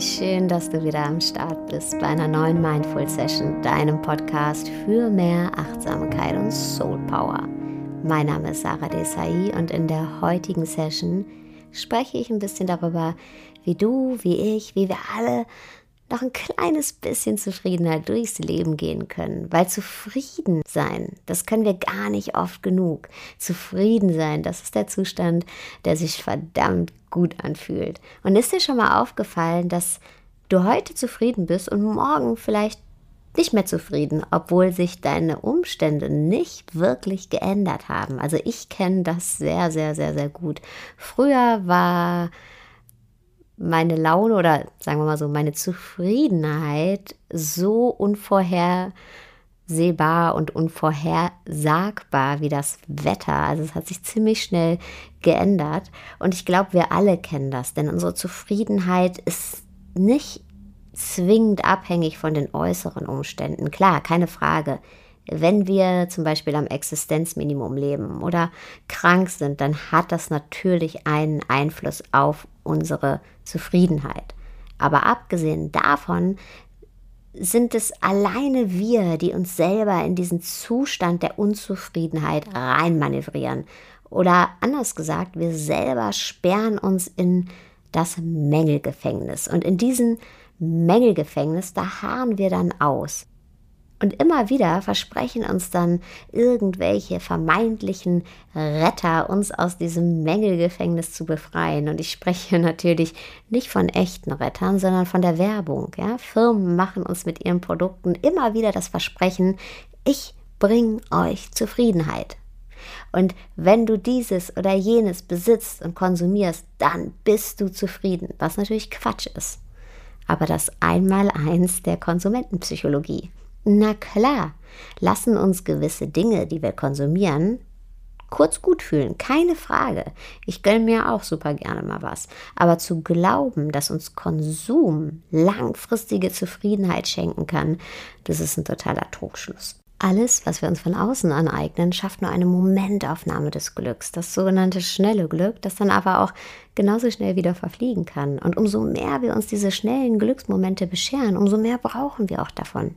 Schön, dass du wieder am Start bist bei einer neuen Mindful Session, deinem Podcast für mehr Achtsamkeit und Soul Power. Mein Name ist Sarah Desai und in der heutigen Session spreche ich ein bisschen darüber, wie du, wie ich, wie wir alle noch ein kleines bisschen Zufriedenheit durchs Leben gehen können. Weil zufrieden sein, das können wir gar nicht oft genug. Zufrieden sein, das ist der Zustand, der sich verdammt gut anfühlt. Und ist dir schon mal aufgefallen, dass du heute zufrieden bist und morgen vielleicht nicht mehr zufrieden, obwohl sich deine Umstände nicht wirklich geändert haben. Also ich kenne das sehr, sehr, sehr, sehr gut. Früher war meine Laune oder sagen wir mal so, meine Zufriedenheit so unvorhersehbar und unvorhersagbar wie das Wetter. Also es hat sich ziemlich schnell geändert und ich glaube, wir alle kennen das, denn unsere Zufriedenheit ist nicht zwingend abhängig von den äußeren Umständen. Klar, keine Frage. Wenn wir zum Beispiel am Existenzminimum leben oder krank sind, dann hat das natürlich einen Einfluss auf unsere Zufriedenheit. Aber abgesehen davon sind es alleine wir, die uns selber in diesen Zustand der Unzufriedenheit reinmanövrieren. Oder anders gesagt, wir selber sperren uns in das Mängelgefängnis. Und in diesem Mängelgefängnis, da harren wir dann aus. Und immer wieder versprechen uns dann irgendwelche vermeintlichen Retter, uns aus diesem Mängelgefängnis zu befreien. Und ich spreche natürlich nicht von echten Rettern, sondern von der Werbung. Ja? Firmen machen uns mit ihren Produkten immer wieder das Versprechen, ich bringe euch Zufriedenheit. Und wenn du dieses oder jenes besitzt und konsumierst, dann bist du zufrieden, was natürlich Quatsch ist. Aber das Einmaleins der Konsumentenpsychologie. Na klar, lassen uns gewisse Dinge, die wir konsumieren, kurz gut fühlen, keine Frage. Ich gönne mir auch super gerne mal was. Aber zu glauben, dass uns Konsum langfristige Zufriedenheit schenken kann, das ist ein totaler Trugschluss. Alles, was wir uns von außen aneignen, schafft nur eine Momentaufnahme des Glücks, das sogenannte schnelle Glück, das dann aber auch genauso schnell wieder verfliegen kann. Und umso mehr wir uns diese schnellen Glücksmomente bescheren, umso mehr brauchen wir auch davon.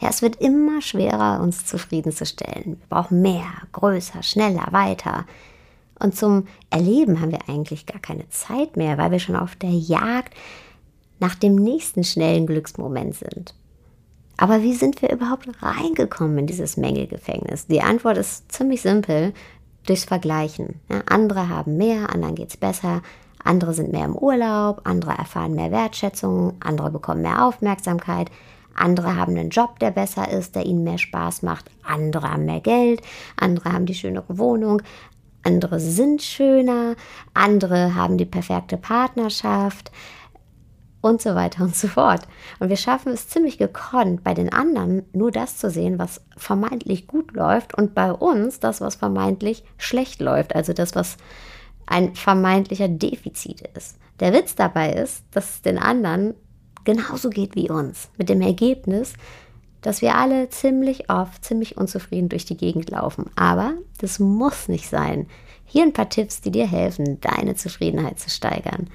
Ja, es wird immer schwerer, uns zufriedenzustellen. Wir brauchen mehr, größer, schneller, weiter. Und zum Erleben haben wir eigentlich gar keine Zeit mehr, weil wir schon auf der Jagd nach dem nächsten schnellen Glücksmoment sind. Aber wie sind wir überhaupt reingekommen in dieses Mängelgefängnis? Die Antwort ist ziemlich simpel, durchs Vergleichen. Ja, andere haben mehr, anderen geht es besser, andere sind mehr im Urlaub, andere erfahren mehr Wertschätzung, andere bekommen mehr Aufmerksamkeit, andere haben einen Job, der besser ist, der ihnen mehr Spaß macht. Andere haben mehr Geld. Andere haben die schönere Wohnung. Andere sind schöner. Andere haben die perfekte Partnerschaft. Und so weiter und so fort. Und wir schaffen es ziemlich gekonnt, bei den anderen nur das zu sehen, was vermeintlich gut läuft und bei uns das, was vermeintlich schlecht läuft. Also das, was ein vermeintlicher Defizit ist. Der Witz dabei ist, dass es den anderen genauso geht wie uns. Mit dem Ergebnis, dass wir alle ziemlich oft ziemlich unzufrieden durch die Gegend laufen. Aber das muss nicht sein. Hier ein paar Tipps, die dir helfen, deine Zufriedenheit zu steigern.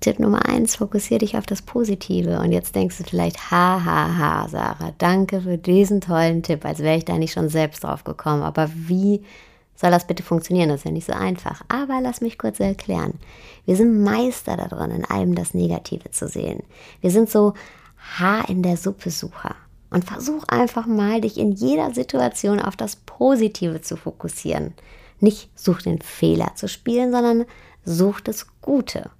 Tipp Nummer eins, fokussiere dich auf das Positive. Und jetzt denkst du vielleicht, ha, ha, ha, Sarah, danke für diesen tollen Tipp, als wäre ich da nicht schon selbst drauf gekommen. Aber wie soll das bitte funktionieren? Das ist ja nicht so einfach. Aber lass mich kurz erklären. Wir sind Meister darin, in allem das Negative zu sehen. Wir sind so Haar in der Suppe Sucher. Und versuch einfach mal, dich in jeder Situation auf das Positive zu fokussieren. Nicht such den Fehler zu spielen, sondern such das Gute.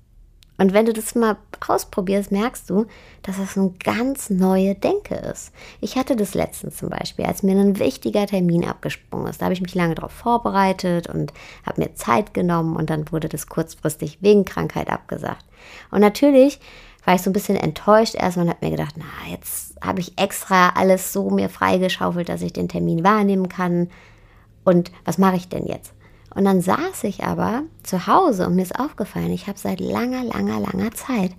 Und wenn du das mal ausprobierst, merkst du, dass das eine ganz neue Denke ist. Ich hatte das letztens zum Beispiel, als mir ein wichtiger Termin abgesprungen ist. Da habe ich mich lange darauf vorbereitet und habe mir Zeit genommen und dann wurde das kurzfristig wegen Krankheit abgesagt. Und natürlich war ich so ein bisschen enttäuscht erstmal und habe mir gedacht, na, jetzt habe ich extra alles so mir freigeschaufelt, dass ich den Termin wahrnehmen kann. Und was mache ich denn jetzt? Und dann saß ich aber zu Hause und mir ist aufgefallen, ich habe seit langer, langer, langer Zeit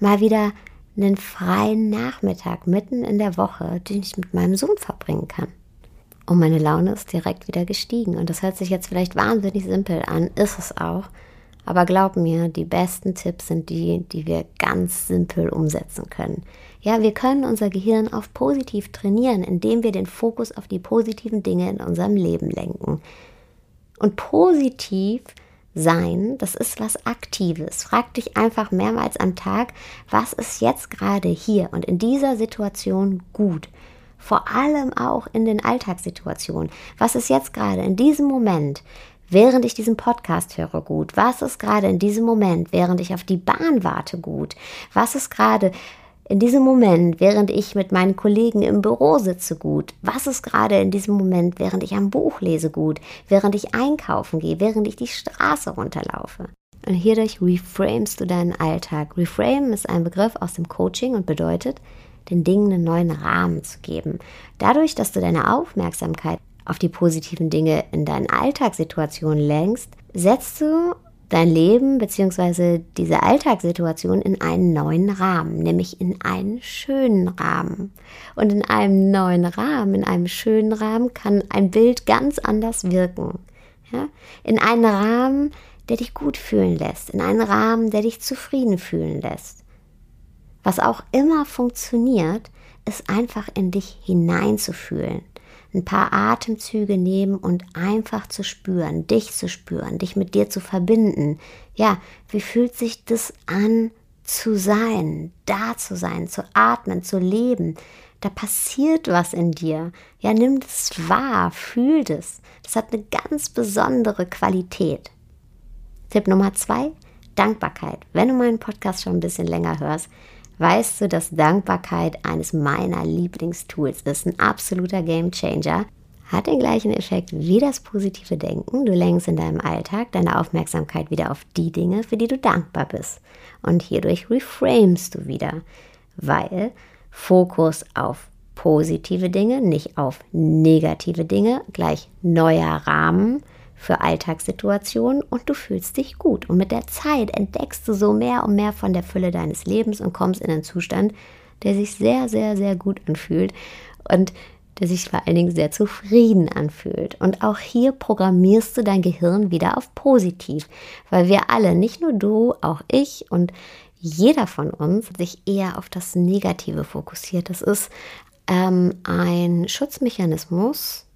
mal wieder einen freien Nachmittag mitten in der Woche, den ich mit meinem Sohn verbringen kann. Und meine Laune ist direkt wieder gestiegen. Und das hört sich jetzt vielleicht wahnsinnig simpel an, ist es auch. Aber glaub mir, die besten Tipps sind die, die wir ganz simpel umsetzen können. Ja, wir können unser Gehirn auf positiv trainieren, indem wir den Fokus auf die positiven Dinge in unserem Leben lenken. Und positiv sein, das ist was Aktives. Frag dich einfach mehrmals am Tag, was ist jetzt gerade hier und in dieser Situation gut? Vor allem auch in den Alltagssituationen. Was ist jetzt gerade in diesem Moment, während ich diesen Podcast höre, gut? Was ist gerade in diesem Moment, während ich auf die Bahn warte, gut? Was ist gerade in diesem Moment, während ich mit meinen Kollegen im Büro sitze, gut? Was ist gerade in diesem Moment, während ich ein Buch lese, gut? Während ich einkaufen gehe, während ich die Straße runterlaufe? Und hierdurch reframest du deinen Alltag. Reframe ist ein Begriff aus dem Coaching und bedeutet, den Dingen einen neuen Rahmen zu geben. Dadurch, dass du deine Aufmerksamkeit auf die positiven Dinge in deinen Alltagssituationen lenkst, setzt du dein Leben bzw. diese Alltagssituation in einen neuen Rahmen, nämlich in einen schönen Rahmen. Und in einem neuen Rahmen, in einem schönen Rahmen kann ein Bild ganz anders wirken. Ja? In einen Rahmen, der dich gut fühlen lässt, in einen Rahmen, der dich zufrieden fühlen lässt. Was auch immer funktioniert, ist einfach in dich hineinzufühlen ein paar Atemzüge nehmen und einfach zu spüren, dich zu spüren, dich mit dir zu verbinden. Ja, wie fühlt sich das an zu sein, da zu sein, zu atmen, zu leben? Da passiert was in dir. Ja, nimm das wahr, fühl das. Das hat eine ganz besondere Qualität. Tipp Nummer zwei, Dankbarkeit. Wenn du meinen Podcast schon ein bisschen länger hörst, weißt du, dass Dankbarkeit eines meiner Lieblingstools ist, ein absoluter Gamechanger. Hat den gleichen Effekt wie das positive Denken. Du lenkst in deinem Alltag deine Aufmerksamkeit wieder auf die Dinge, für die du dankbar bist. Und hierdurch reframest du wieder, weil Fokus auf positive Dinge, nicht auf negative Dinge, gleich neuer Rahmen, für Alltagssituationen und du fühlst dich gut. Und mit der Zeit entdeckst du so mehr und mehr von der Fülle deines Lebens und kommst in einen Zustand, der sich sehr, sehr, sehr gut anfühlt und der sich vor allen Dingen sehr zufrieden anfühlt. Und auch hier programmierst du dein Gehirn wieder auf positiv, weil wir alle, nicht nur du, auch ich und jeder von uns sich eher auf das Negative fokussiert. Das ist ähm, ein Schutzmechanismus,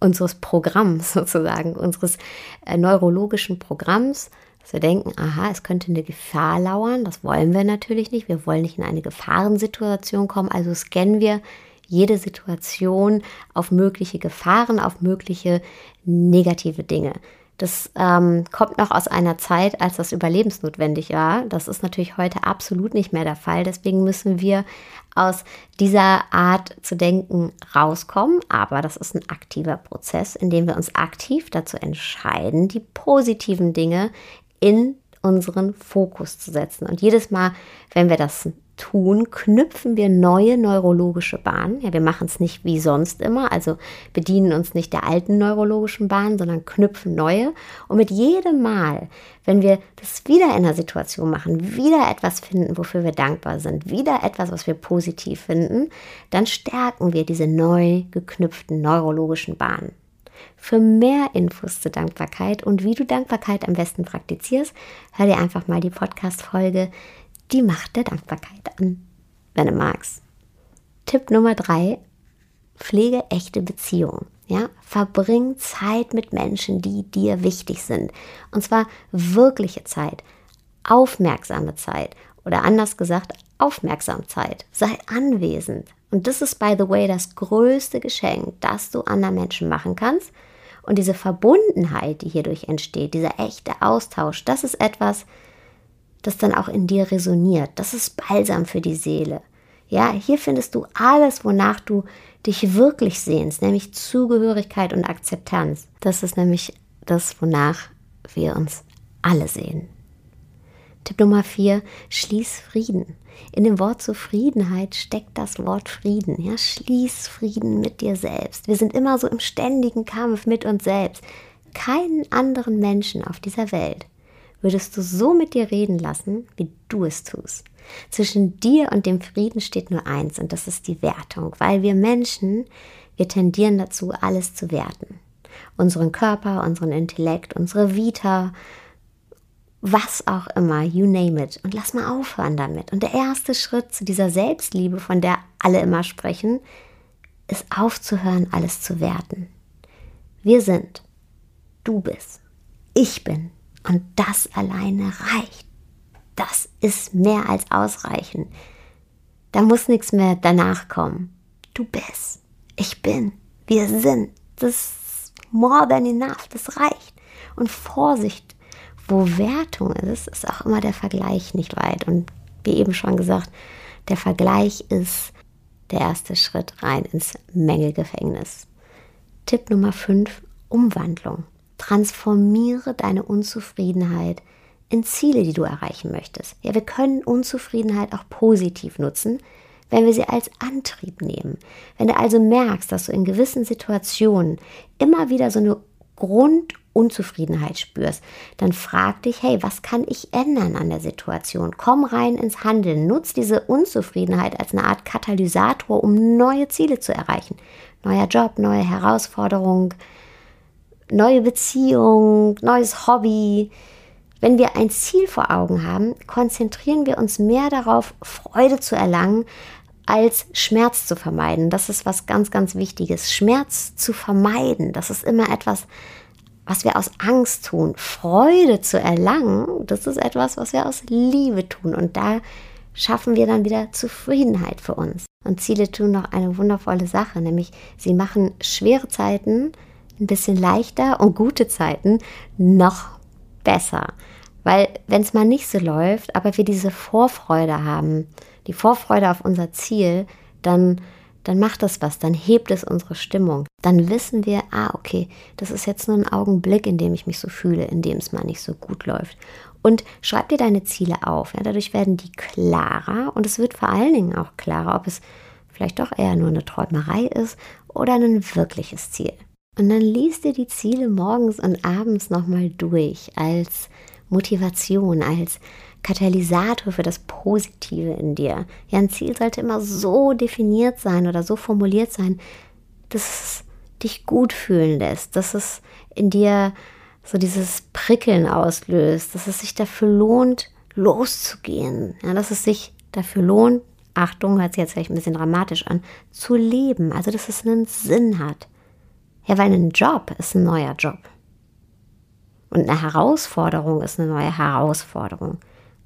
unseres Programms sozusagen, unseres äh, neurologischen Programms, dass wir denken, aha, es könnte eine Gefahr lauern. Das wollen wir natürlich nicht. Wir wollen nicht in eine Gefahrensituation kommen. Also scannen wir jede Situation auf mögliche Gefahren, auf mögliche negative Dinge. Das ähm, kommt noch aus einer Zeit, als das überlebensnotwendig war. Das ist natürlich heute absolut nicht mehr der Fall. Deswegen müssen wir aus dieser Art zu denken rauskommen. Aber das ist ein aktiver Prozess, in dem wir uns aktiv dazu entscheiden, die positiven Dinge in unseren Fokus zu setzen. Und jedes Mal, wenn wir das tun, knüpfen wir neue neurologische Bahnen. Ja, wir machen es nicht wie sonst immer, also bedienen uns nicht der alten neurologischen Bahn, sondern knüpfen neue. Und mit jedem Mal, wenn wir das wieder in einer Situation machen, wieder etwas finden, wofür wir dankbar sind, wieder etwas, was wir positiv finden, dann stärken wir diese neu geknüpften neurologischen Bahnen. Für mehr Infos zur Dankbarkeit und wie du Dankbarkeit am besten praktizierst, hör dir einfach mal die Podcast-Folge die Macht der Dankbarkeit an, wenn du magst. Tipp Nummer drei, pflege echte Beziehungen. Ja, verbring Zeit mit Menschen, die dir wichtig sind. Und zwar wirkliche Zeit, aufmerksame Zeit oder anders gesagt, Aufmerksamkeit. Sei anwesend. Und das ist, by the way, das größte Geschenk, das du anderen Menschen machen kannst. Und diese Verbundenheit, die hierdurch entsteht, dieser echte Austausch, das ist etwas, das dann auch in dir resoniert. Das ist Balsam für die Seele. Ja, hier findest du alles, wonach du dich wirklich sehnst, nämlich Zugehörigkeit und Akzeptanz. Das ist nämlich das, wonach wir uns alle sehen. Tipp Nummer 4, schließ Frieden. In dem Wort Zufriedenheit steckt das Wort Frieden. Ja, schließ Frieden mit dir selbst. Wir sind immer so im ständigen Kampf mit uns selbst. Keinen anderen Menschen auf dieser Welt würdest du so mit dir reden lassen, wie du es tust. Zwischen dir und dem Frieden steht nur eins und das ist die Wertung, weil wir Menschen, wir tendieren dazu, alles zu werten. Unseren Körper, unseren Intellekt, unsere Vita, was auch immer, you name it. Und lass mal aufhören damit. Und der erste Schritt zu dieser Selbstliebe, von der alle immer sprechen, ist aufzuhören, alles zu werten. Wir sind, du bist, ich bin. Und das alleine reicht. Das ist mehr als ausreichend. Da muss nichts mehr danach kommen. Du bist, ich bin, wir sind. Das ist more than enough. Das reicht. Und Vorsicht, wo Wertung ist, ist auch immer der Vergleich nicht weit. Und wie eben schon gesagt, der Vergleich ist der erste Schritt rein ins Mängelgefängnis. Tipp Nummer 5, Umwandlung. Transformiere deine Unzufriedenheit in Ziele, die du erreichen möchtest. Ja, wir können Unzufriedenheit auch positiv nutzen, wenn wir sie als Antrieb nehmen. Wenn du also merkst, dass du in gewissen Situationen immer wieder so eine Grundunzufriedenheit spürst, dann frag dich, hey, was kann ich ändern an der Situation? Komm rein ins Handeln, nutz diese Unzufriedenheit als eine Art Katalysator, um neue Ziele zu erreichen. Neuer Job, neue Herausforderung, neue Beziehung, neues Hobby. Wenn wir ein Ziel vor Augen haben, konzentrieren wir uns mehr darauf, Freude zu erlangen, als Schmerz zu vermeiden. Das ist was ganz, ganz Wichtiges. Schmerz zu vermeiden, das ist immer etwas, was wir aus Angst tun. Freude zu erlangen, das ist etwas, was wir aus Liebe tun. Und da schaffen wir dann wieder Zufriedenheit für uns. Und Ziele tun noch eine wundervolle Sache, nämlich sie machen schwere Zeiten ein bisschen leichter und gute Zeiten noch besser. Weil wenn es mal nicht so läuft, aber wir diese Vorfreude haben, die Vorfreude auf unser Ziel, dann, dann macht das was, dann hebt es unsere Stimmung. Dann wissen wir, ah, okay, das ist jetzt nur ein Augenblick, in dem ich mich so fühle, in dem es mal nicht so gut läuft. Und schreib dir deine Ziele auf. Ja, dadurch werden die klarer und es wird vor allen Dingen auch klarer, ob es vielleicht doch eher nur eine Träumerei ist oder ein wirkliches Ziel. Und dann liest dir die Ziele morgens und abends nochmal durch als Motivation, als Katalysator für das Positive in dir. Ja, ein Ziel sollte immer so definiert sein oder so formuliert sein, dass es dich gut fühlen lässt, dass es in dir so dieses Prickeln auslöst, dass es sich dafür lohnt, loszugehen, ja, dass es sich dafür lohnt, Achtung, hört sich jetzt vielleicht ein bisschen dramatisch an, zu leben, also dass es einen Sinn hat. Ja, weil ein Job ist ein neuer Job. Und eine Herausforderung ist eine neue Herausforderung.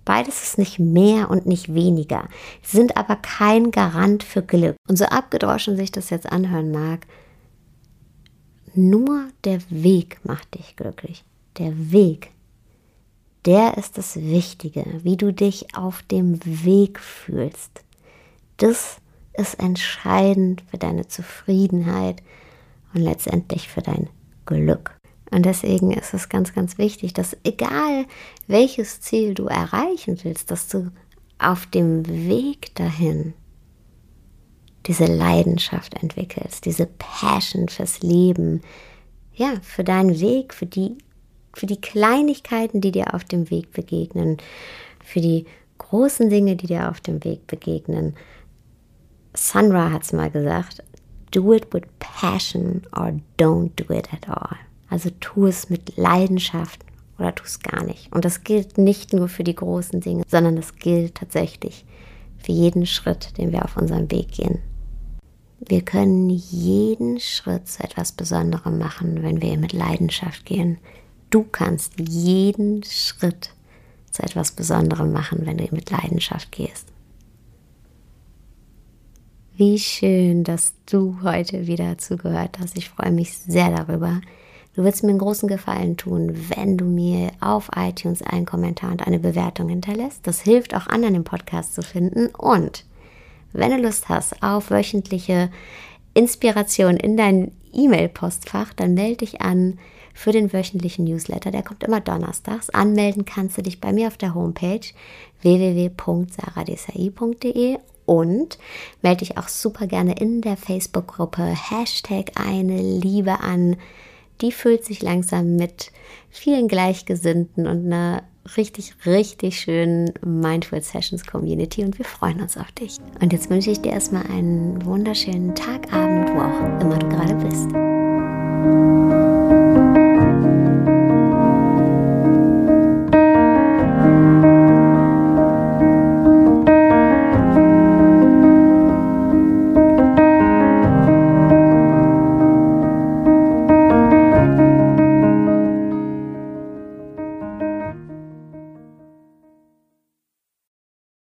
Beides ist nicht mehr und nicht weniger, sind aber kein Garant für Glück. Und so abgedroschen sich das jetzt anhören mag, nur der Weg macht dich glücklich. Der Weg, der ist das Wichtige, wie du dich auf dem Weg fühlst. Das ist entscheidend für deine Zufriedenheit und letztendlich für dein Glück. Und deswegen ist es ganz, ganz wichtig, dass egal welches Ziel du erreichen willst, dass du auf dem Weg dahin diese Leidenschaft entwickelst, diese Passion fürs Leben, ja, für deinen Weg, für die, für die Kleinigkeiten, die dir auf dem Weg begegnen, für die großen Dinge, die dir auf dem Weg begegnen. Sandra hat es mal gesagt, do it with passion or don't do it at all. Also tu es mit Leidenschaft oder tu es gar nicht. Und das gilt nicht nur für die großen Dinge, sondern das gilt tatsächlich für jeden Schritt, den wir auf unserem Weg gehen. Wir können jeden Schritt zu etwas Besonderem machen, wenn wir mit Leidenschaft gehen. Du kannst jeden Schritt zu etwas Besonderem machen, wenn du mit Leidenschaft gehst. Wie schön, dass du heute wieder zugehört hast. Ich freue mich sehr darüber. Du würdest mir einen großen Gefallen tun, wenn du mir auf iTunes einen Kommentar und eine Bewertung hinterlässt. Das hilft auch anderen, den Podcast zu finden. Und wenn du Lust hast auf wöchentliche Inspiration in dein E-Mail-Postfach, dann melde dich an für den wöchentlichen Newsletter. Der kommt immer donnerstags. Anmelden kannst du dich bei mir auf der Homepage www.saradesai.de und melde dich auch super gerne in der Facebook-Gruppe Hashtag eine Liebe an die füllt sich langsam mit vielen Gleichgesinnten und einer richtig, richtig schönen Mindful Sessions Community und wir freuen uns auf dich. Und jetzt wünsche ich dir erstmal einen wunderschönen Tag, Abend, wo auch immer du gerade bist.